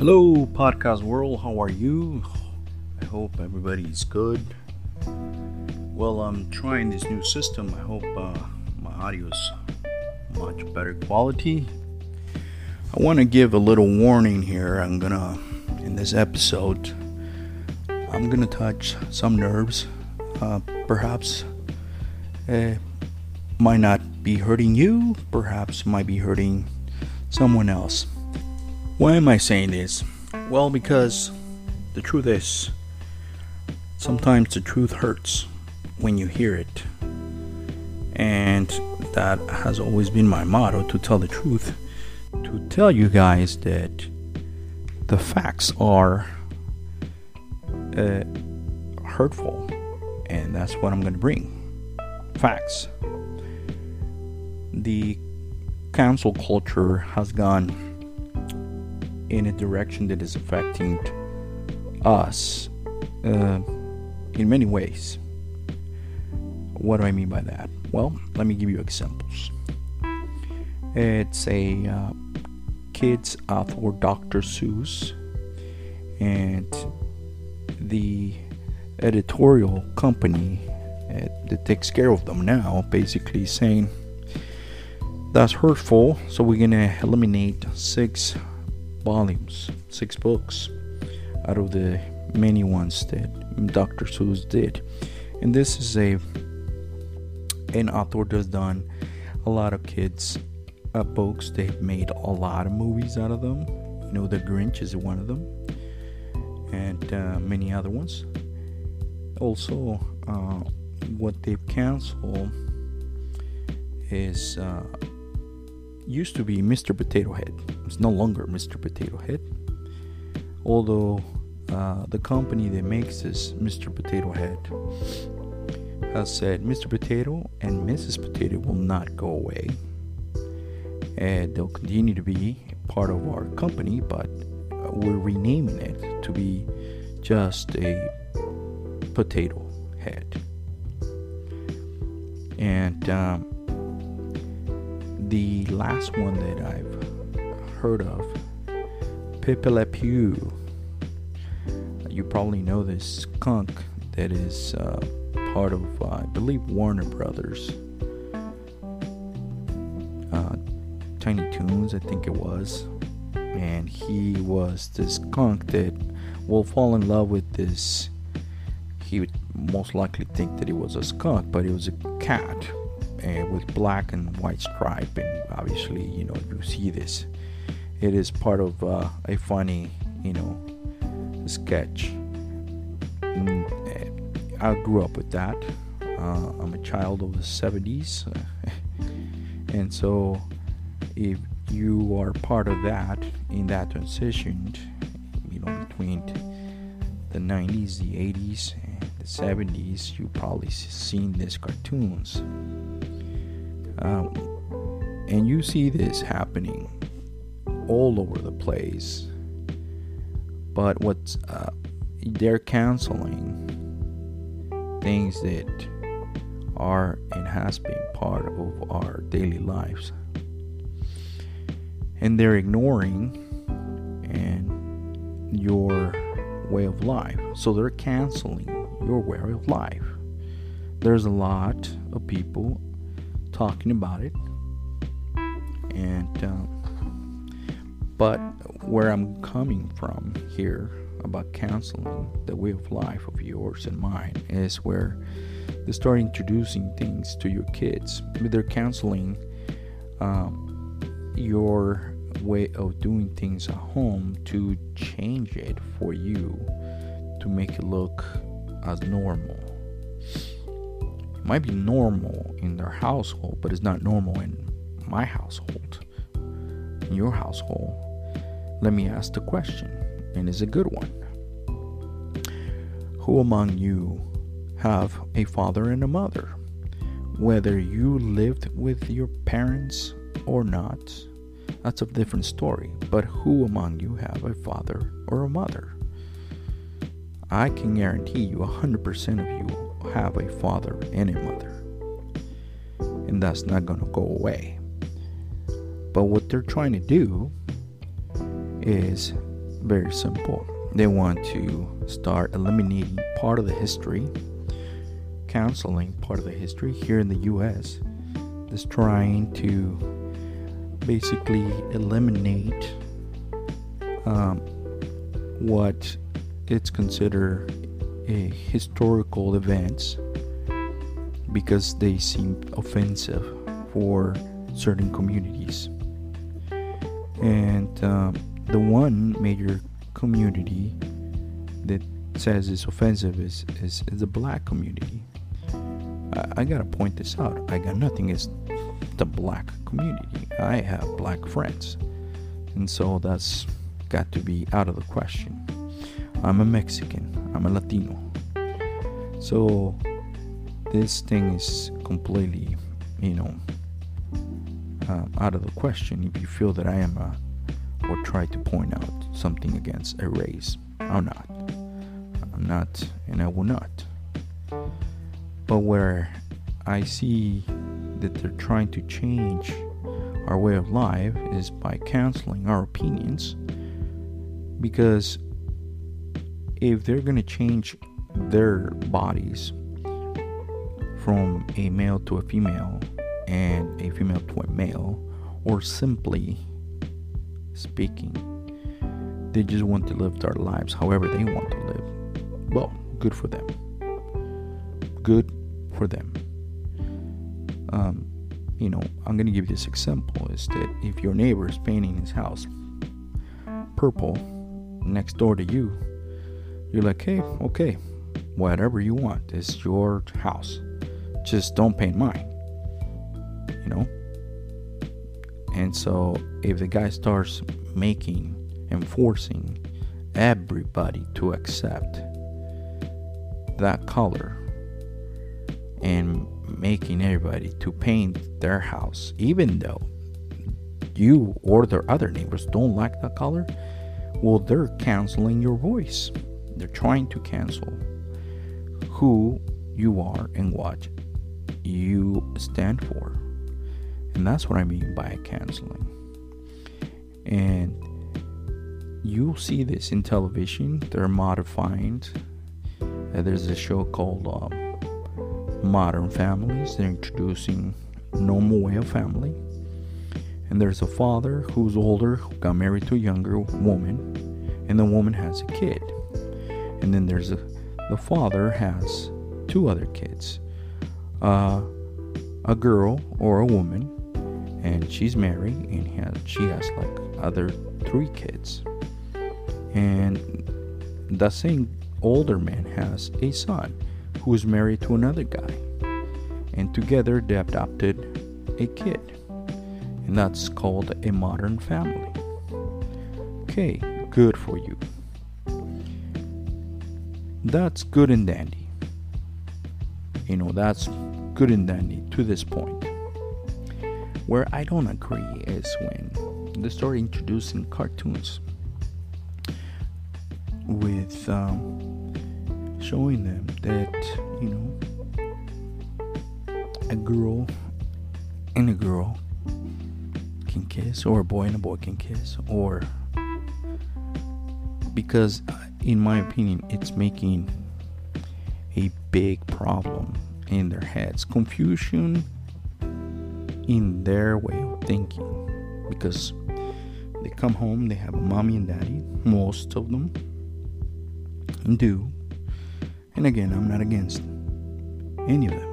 Hello, podcast world. How are you? I hope everybody's good. Well, I'm trying this new system. I hope uh, my audio is much better quality. I want to give a little warning here. I'm gonna, in this episode, I'm gonna touch some nerves. Uh, perhaps it might not be hurting you. Perhaps might be hurting someone else. Why am I saying this? Well, because the truth is, sometimes the truth hurts when you hear it. And that has always been my motto to tell the truth. To tell you guys that the facts are uh, hurtful. And that's what I'm going to bring facts. The cancel culture has gone in a direction that is affecting us uh, in many ways. What do I mean by that? Well, let me give you examples. It's a uh, kids author, Dr. Seuss, and the editorial company uh, that takes care of them now basically saying that's hurtful, so we're gonna eliminate six volumes, six books out of the many ones that Dr. Seuss did. And this is a an author that's done a lot of kids uh, books. They've made a lot of movies out of them. You know, The Grinch is one of them, and uh, many other ones. Also, uh, what they've canceled is uh, used to be Mr. Potato Head. It's no longer Mr. Potato Head. Although uh, the company that makes this Mr. Potato Head has said Mr. Potato and Mrs. Potato will not go away. And they'll continue to be part of our company, but we're renaming it to be just a potato head. And um, the last one that I've heard of, Pepe Le Pew. You probably know this skunk that is uh, part of, uh, I believe, Warner Brothers. Uh, Tiny Toons, I think it was. And he was this skunk that will fall in love with this. He would most likely think that he was a skunk, but he was a cat uh, with black and white stripe and obviously you know you see this. It is part of uh, a funny you know sketch. Mm, i grew up with that. Uh, i'm a child of the 70s and so if you are part of that in that transition you know between the 90s the 80s and the 70s you probably seen these cartoons um, and you see this happening all over the place. But what's uh, they're canceling things that are and has been part of our daily lives. And they're ignoring and your way of life. So they're canceling your way of life. There's a lot of people talking about it. And, um, but where I'm coming from here about counseling the way of life of yours and mine is where they start introducing things to your kids. They're counseling um, your way of doing things at home to change it for you to make it look as normal might be normal in their household, but it's not normal in my household, in your household. Let me ask the question, and it's a good one. Who among you have a father and a mother? Whether you lived with your parents or not, that's a different story. But who among you have a father or a mother? I can guarantee you 100% of you have a father and a mother. And that's not going to go away. But what they're trying to do is very simple. They want to start eliminating part of the history, canceling part of the history here in the US. Is trying to basically eliminate um, what it's considered historical events because they seem offensive for certain communities. And um, the one major community that says it's offensive is, is, is the black community. I, I, gotta point this out. I got nothing against the black community. I have black friends. And so that's got to be out of the question. I'm a Mexican, I'm a Latino. So this thing is completely, you know, uh, out of the question if you feel that I am a, or try to point out something against a race. I'm not. I'm not, and I will not. But where I see that they're trying to change our way of life is by canceling our opinions. Because if they're going to change their bodies from a male to a female and a female to a male, or simply speaking, they just want to live their lives however they want to live. Well, good for them. Good for them. Um, you know, I'm going to give you this example is that if your neighbor is painting his house purple next door to you, you're like, hey, okay, whatever you want, it's your house. Just don't paint mine. You know? And so if the guy starts making, enforcing everybody to accept that color and making everybody to paint their house, even though you or their other neighbors don't like that color, well, they're canceling your voice. They're trying to cancel who you are and what you stand for. And that's what I mean by canceling. And you'll see this in television. They're modifying. Uh, there's a show called um, Modern Families. They're introducing normal way of family. And there's a father who's older who got married to a younger woman, and the woman has a kid. And then there's a the father has two other kids. Uh, a girl or a woman, and she's married, and has, she has like other three kids. And the same older man has a son who is married to another guy, and together they adopted a kid, and that's called a modern family. Okay, good for you. That's good and dandy. You know, that's good and dandy to this point. Where I don't agree is when they start introducing cartoons with um, showing them that, you know, a girl and a girl can kiss, or a boy and a boy can kiss, or because, in my opinion, it's making a big problem in their heads, confusion in their way of thinking. Because they come home, they have a mommy and daddy, most of them do. And again, I'm not against any of them.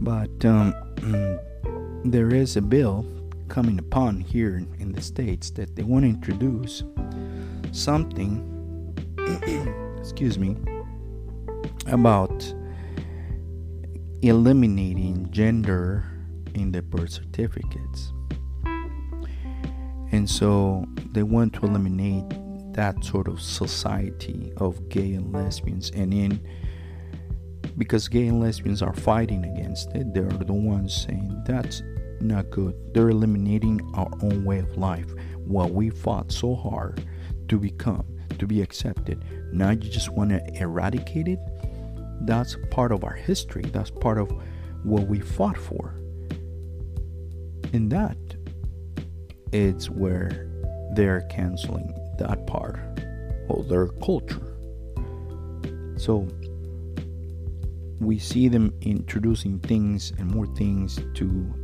But um, there is a bill coming upon here in the States that they want to introduce something, excuse me, about eliminating gender in the birth certificates. And so they want to eliminate that sort of society of gay and lesbians. And in because gay and lesbians are fighting against it, they're the ones saying that's not good. They're eliminating our own way of life, what we fought so hard to become, to be accepted. Now you just want to eradicate it that's part of our history. That's part of what we fought for. And that is where they're canceling that part of their culture. So we see them introducing things and more things to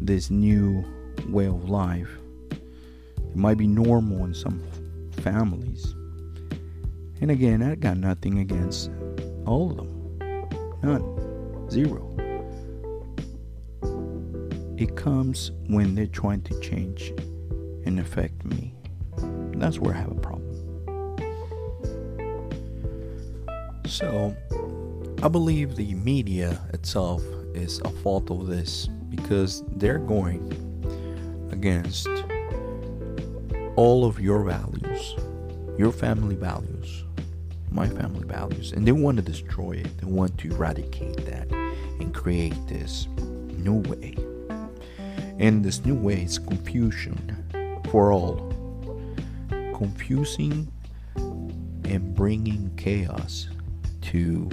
this new way of life. It might be normal in some families. And again, I got nothing against all of them. None. Zero. It comes when they're trying to change and affect me. That's where I have a problem. So, I believe the media itself is a fault of this because they're going against all of your values, your family values, my family values, and they want to destroy it. They want to eradicate that and create this new way. And this new way is confusion for all, confusing and bringing chaos to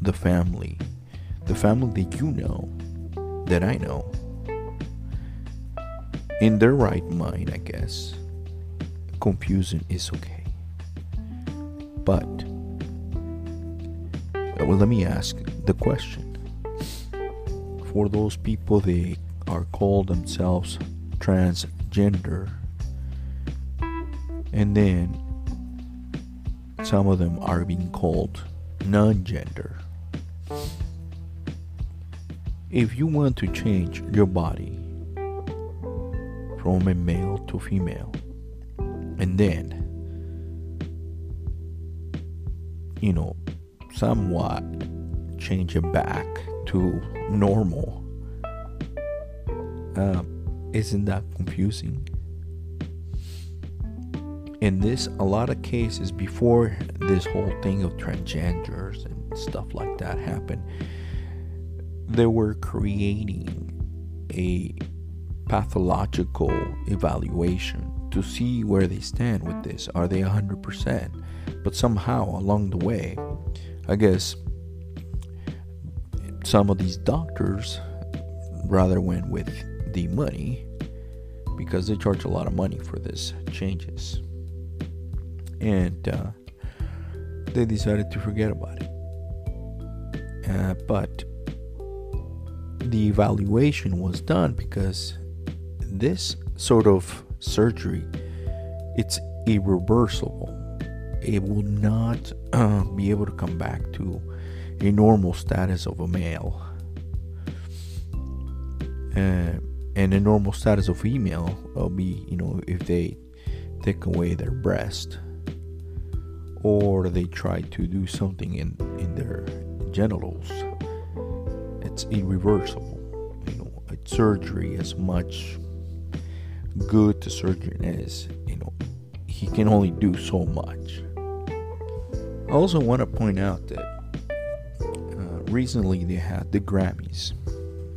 the family, the family that you know, that I know. In their right mind, I guess, confusion is okay. But, well, let me ask the question. For those people they are called themselves transgender, and then some of them are being called non gender. If you want to change your body from a male to female, and then, you know, somewhat change it back to normal, uh, isn't that confusing? in this a lot of cases before this whole thing of transgenders and stuff like that happened they were creating a pathological evaluation to see where they stand with this. Are they 100% but somehow along the way i guess some of these doctors rather went with the money because they charge a lot of money for this changes and uh, they decided to forget about it. Uh, but the evaluation was done because this sort of surgery it's irreversible it will not uh, be able to come back to a normal status of a male uh, and a normal status of female will be you know if they take away their breast or they try to do something in, in their genitals, it's irreversible. You know, it's surgery as much good the surgeon is, you know, he can only do so much. I also want to point out that uh, recently they had the Grammys,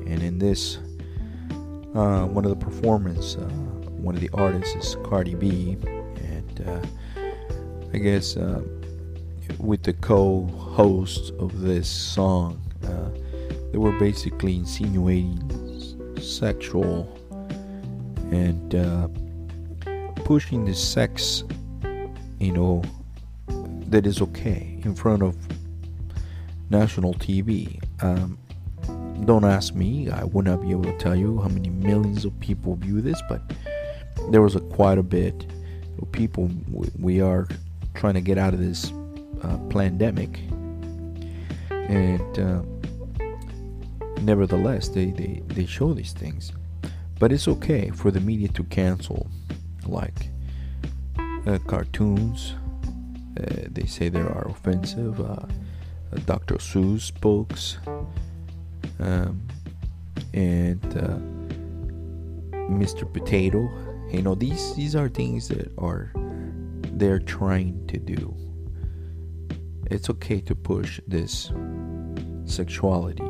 and in this, uh, one of the performers, uh, one of the artists is Cardi B, and uh, I guess uh, with the co-host of this song, uh, they were basically insinuating sexual and pushing the sex, you know, that is okay in front of national TV. Um, don't ask me; I would not be able to tell you how many millions of people view this, but there was a quite a bit of people. We are trying to get out of this uh, pandemic, and uh, nevertheless, they, they they show these things. But it's okay for the media to cancel, like uh, cartoons. Uh, they say there are offensive. Uh, uh, Dr. Seuss books, um, and Mr. Potato. You know these these are things that are they're trying to do. It's okay to push this sexuality.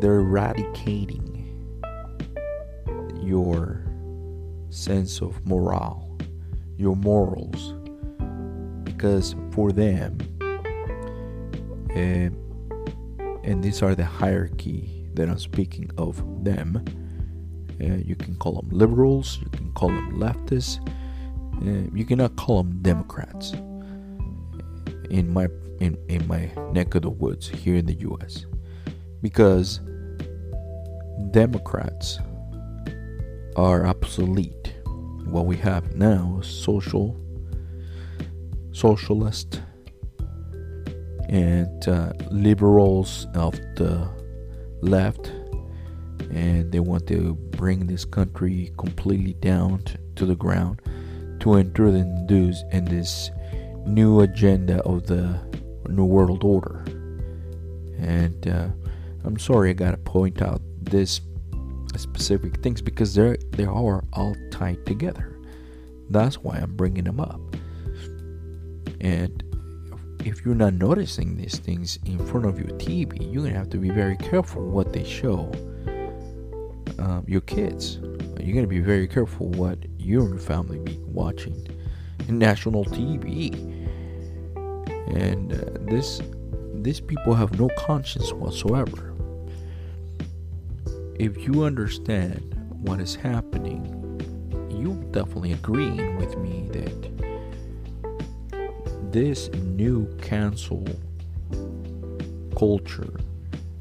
They're eradicating your sense of morale, your morals, because for them, uh, and these are the hierarchy that I'm speaking of them. Uh, you can call them liberals, you can call them leftists, Uh, you cannot call them Democrats in my in, in my neck of the woods here in the US because Democrats are obsolete. What we have now is social socialist and uh, liberals of the left and they want to bring this country completely down to, to the ground to enter in this in this new agenda of the new world order. And uh, i'm sorry i gotta point out this specific things because they're they are all tied together. That's why i'm bringing them up and if you're not noticing these things in front of your TV, you're gonna have to be very careful what they show um, your kids. You're gonna be very careful what your family be watching in national TV. And uh, this, these people have no conscience whatsoever. If you understand what is happening, you definitely agreeing with me that this new cancel culture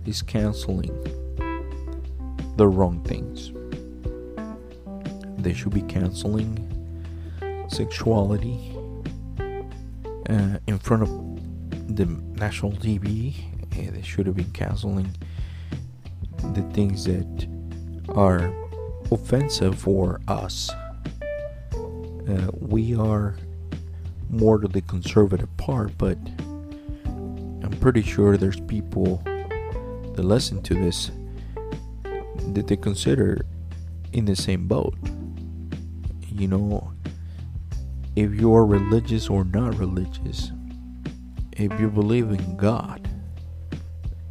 is canceling the wrong things. They should be canceling sexuality uh, in front of the national TV. And they should have been canceling the things that are offensive for us. Uh, we are more to the conservative part, but I'm pretty sure there's people that listen to this that they consider in the same boat. You know, if you're religious or not religious, if you believe in God,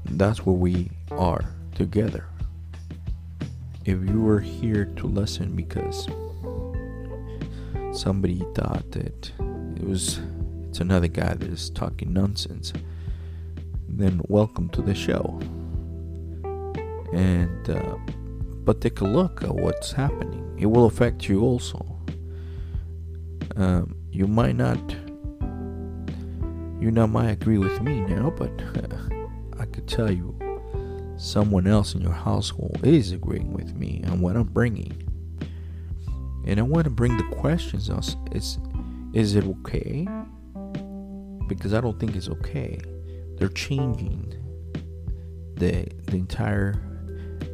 that's where we are together. If you are here to listen because somebody thought that was it's another guy that is talking nonsense, then welcome to the show. And uh, but take a look at what's happening. It will affect you also. Um, you might not you not might agree with me now, but I could tell you someone else in your household is agreeing with me on what I'm bringing. And I want to bring the questions. Is is it okay? Because I don't think it's okay. They're changing the the entire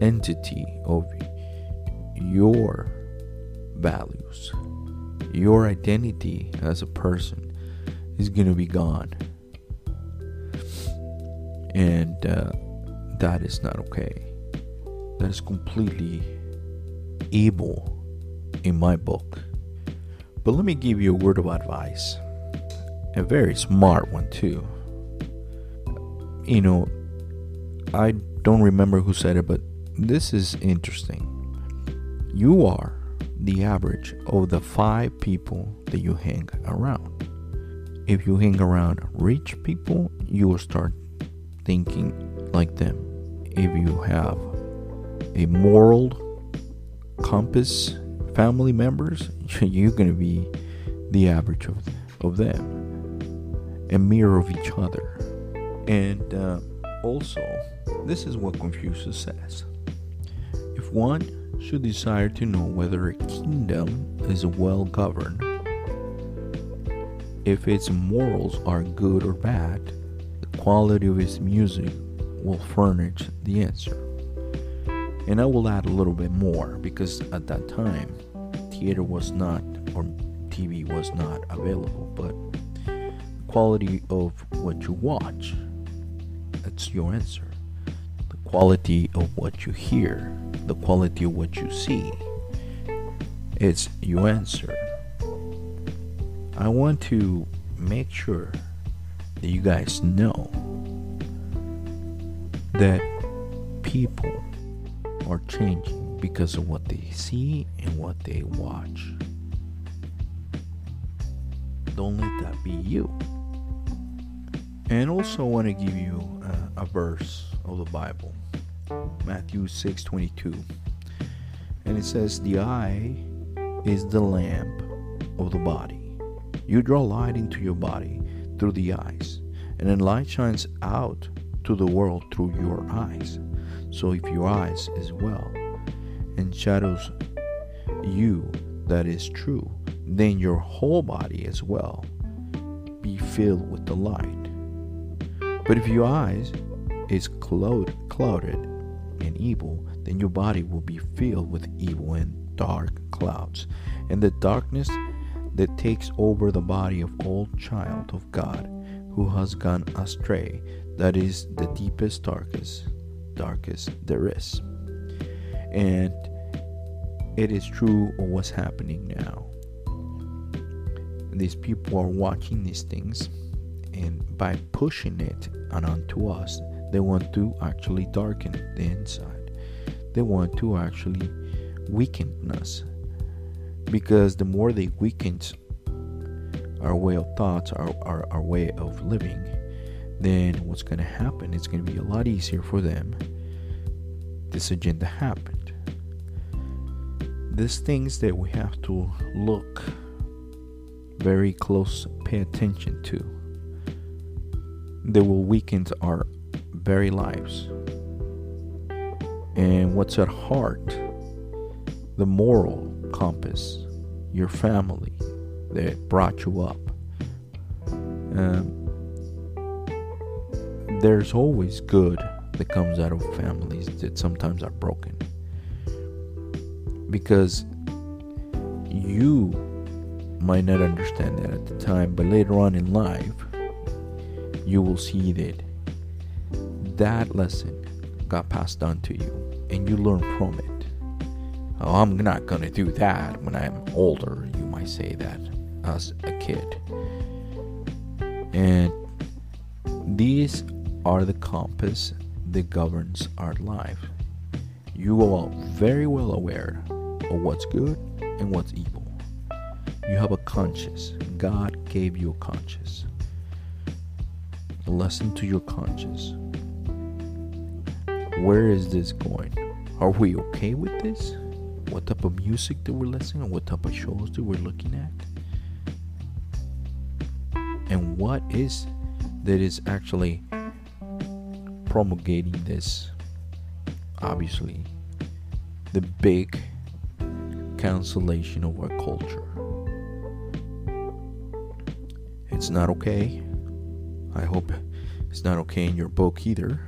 entity of your values. Your identity as a person is going to be gone. And uh, that is not okay. That is completely evil in my book. But let me give you a word of advice. A very smart one, too. You know, I don't remember who said it, but this is interesting. You are the average of the five people that you hang around. If you hang around rich people, you will start thinking like them. If you have a moral compass family members, you're going to be the average of, of them, a mirror of each other. And uh, also, this is what Confucius says if one should desire to know whether a kingdom is well governed, if its morals are good or bad, the quality of its music will furnish the answer. And I will add a little bit more because at that time, theater was not, or TV was not available, but quality of what you watch, that's your answer. The quality of what you hear, the quality of what you see, it's your answer. I want to make sure that you guys know that people are changing because of what they see and what they watch. Don't let that be you. And also, I want to give you a, a verse of the Bible, Matthew 6 22. And it says, The eye is the lamp of the body. You draw light into your body through the eyes, and then light shines out to the world through your eyes. So if your eyes is well and shadows you that is true, then your whole body as well be filled with the light. But if your eyes is cloud, clouded and evil, then your body will be filled with evil and dark clouds. And the darkness that takes over the body of all child of God who has gone astray, that is the deepest, darkest, darkest there is. And it is true what's happening now. These people are watching these things, and by pushing it on onto us, they want to actually darken the inside. They want to actually weaken us. Because the more they weaken our way of thoughts, our, our, our way of living, then what's going to happen? It's going to be a lot easier for them. This agenda happened. These things that we have to look very close, pay attention to. They will weaken our very lives. And what's at heart, the moral compass, your family that brought you up. Um, there's always good that comes out of families that sometimes are broken. Because you might not understand that at the time, but later on in life, you will see that that lesson got passed on to you and you learn from it. Oh, I'm not gonna do that when I'm older, you might say that as a kid. And these are the compass that governs our life. You are very well aware of what's good and what's evil. You have a conscience. God gave you a conscience. Listen to your conscience. Where is this going? Are we okay with this? What type of music that we're listening? What type of shows that we're looking at? And what is that is actually promulgating this? Obviously, the big cancellation of our culture. It's not okay. I hope it's not okay in your book either.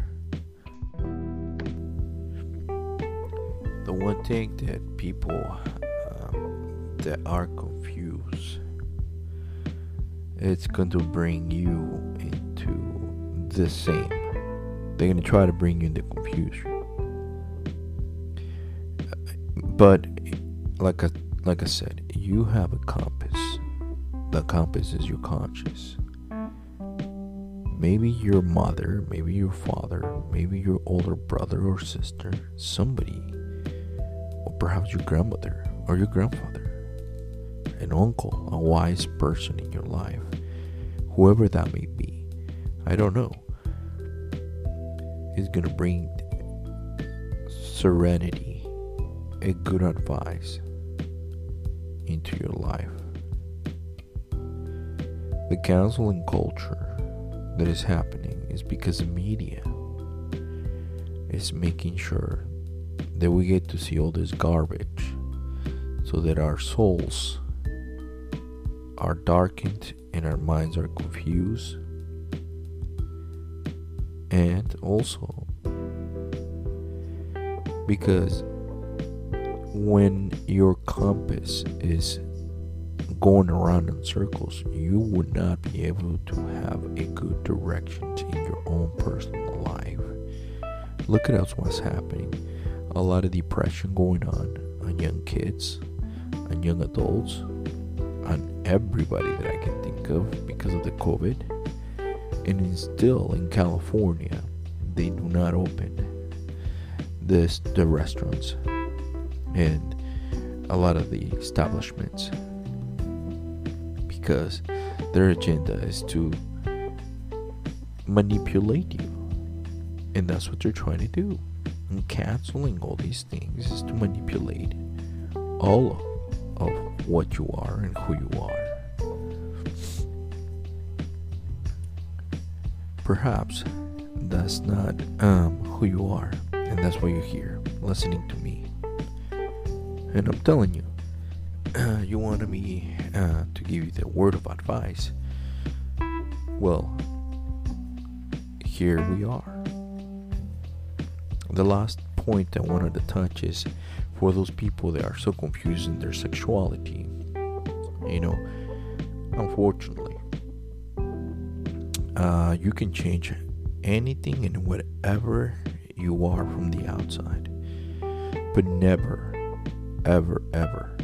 The one thing that people um, that are confused it's going to bring you into the same they're going to try to bring you into confusion but like I, like I said you have a compass the compass is your conscience maybe your mother maybe your father maybe your older brother or sister somebody or perhaps your grandmother or your grandfather, an uncle, a wise person in your life, whoever that may be. I don't know. Is going to bring serenity, a good advice into your life. The canceling culture that is happening is because the media is making sure that we get to see all this garbage so that our souls are darkened and our minds are confused and also because when your compass is going around in circles, you would not be able to have a good direction in your own personal life. Look at what's happening a lot of depression going on on young kids, on young adults, on everybody that I can think of because of the COVID. And still in California, they do not open this the restaurants and a lot of the establishments. Because their agenda is to manipulate you. And that's what they're trying to do. And canceling all these things is to manipulate all of what you are and who you are. Perhaps that's not um, who you are, and that's why you're here, listening to me. And I'm telling you, uh, you wanted me uh, to give you the word of advice. Well, here we are. The last point I wanted to touch is for those people that are so confused in their sexuality. You know, unfortunately, uh, you can change anything and whatever you are from the outside, but never, ever, ever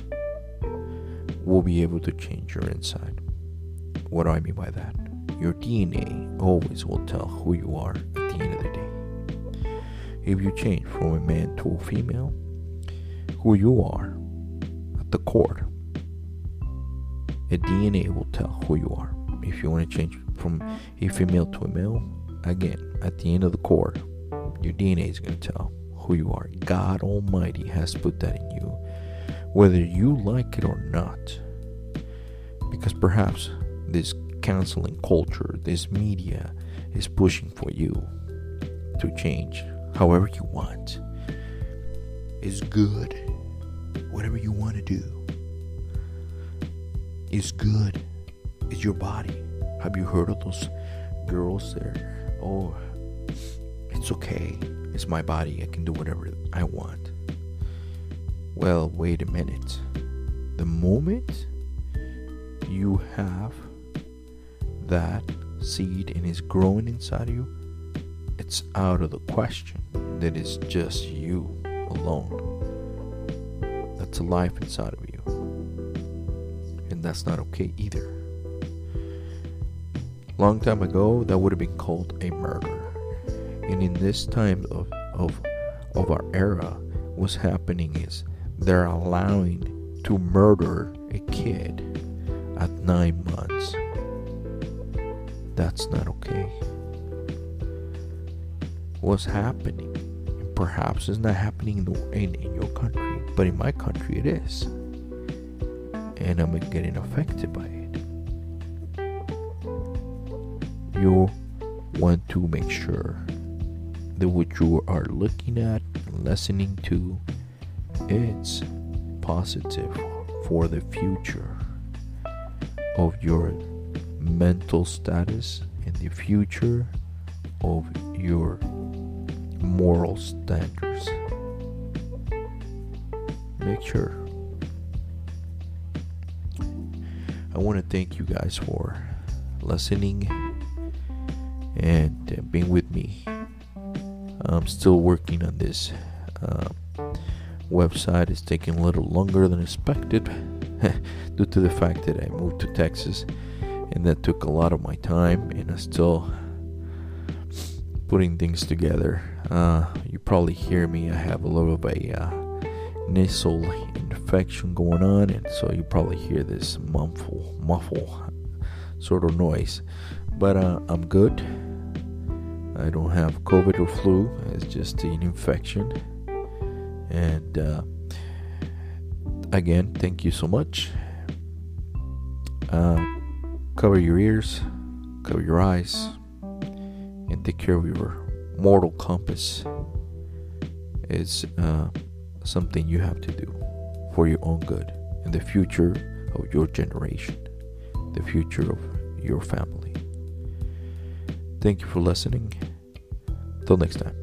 will be able to change your inside. What do I mean by that? Your DNA always will tell who you are at the end of the day. If you change from a man to a female, who you are at the core, a DNA will tell who you are. If you want to change from a female to a male, again, at the end of the core, your DNA is going to tell who you are. God Almighty has put that in you, whether you like it or not. Because perhaps this counseling culture, this media is pushing for you to change however you want. Is good. Whatever you want to do is good. Is your body. Have you heard of those girls there? Oh, it's okay. It's my body. I can do whatever I want. Well, wait a minute. The moment you have that seed and is growing inside of you, it's out of the question that it's just you alone. That's a life inside of you. And that's not okay either. Long time ago, that would have been called a murder. And in this time of, of, of our era, what's happening is they're allowing to murder a kid at nine months. That's not okay. What's happening? Perhaps it's not happening in, the, in, in your country, but in my country it is. And I'm getting affected by it. You want to make sure that what you are looking at, listening to, it's positive for the future of your mental status and the future of your moral standards. Make sure. I want to thank you guys for listening and uh, being with me. I'm still working on this uh, website. It's taking a little longer than expected due to the fact that I moved to Texas and that took a lot of my time and I'm still putting things together. Uh, you probably hear me. I have a little of a uh, nasal infection going on, and so you probably hear this muffle, muffle sort of noise. But uh, I'm good. I don't have COVID or flu. It's just an infection. And uh, again, thank you so much. Uh, cover your ears, cover your eyes, and take care of your mortal compass. It's uh, something you have to do for your own good and the future of your generation, the future of your family. Thank you for listening. Till next time.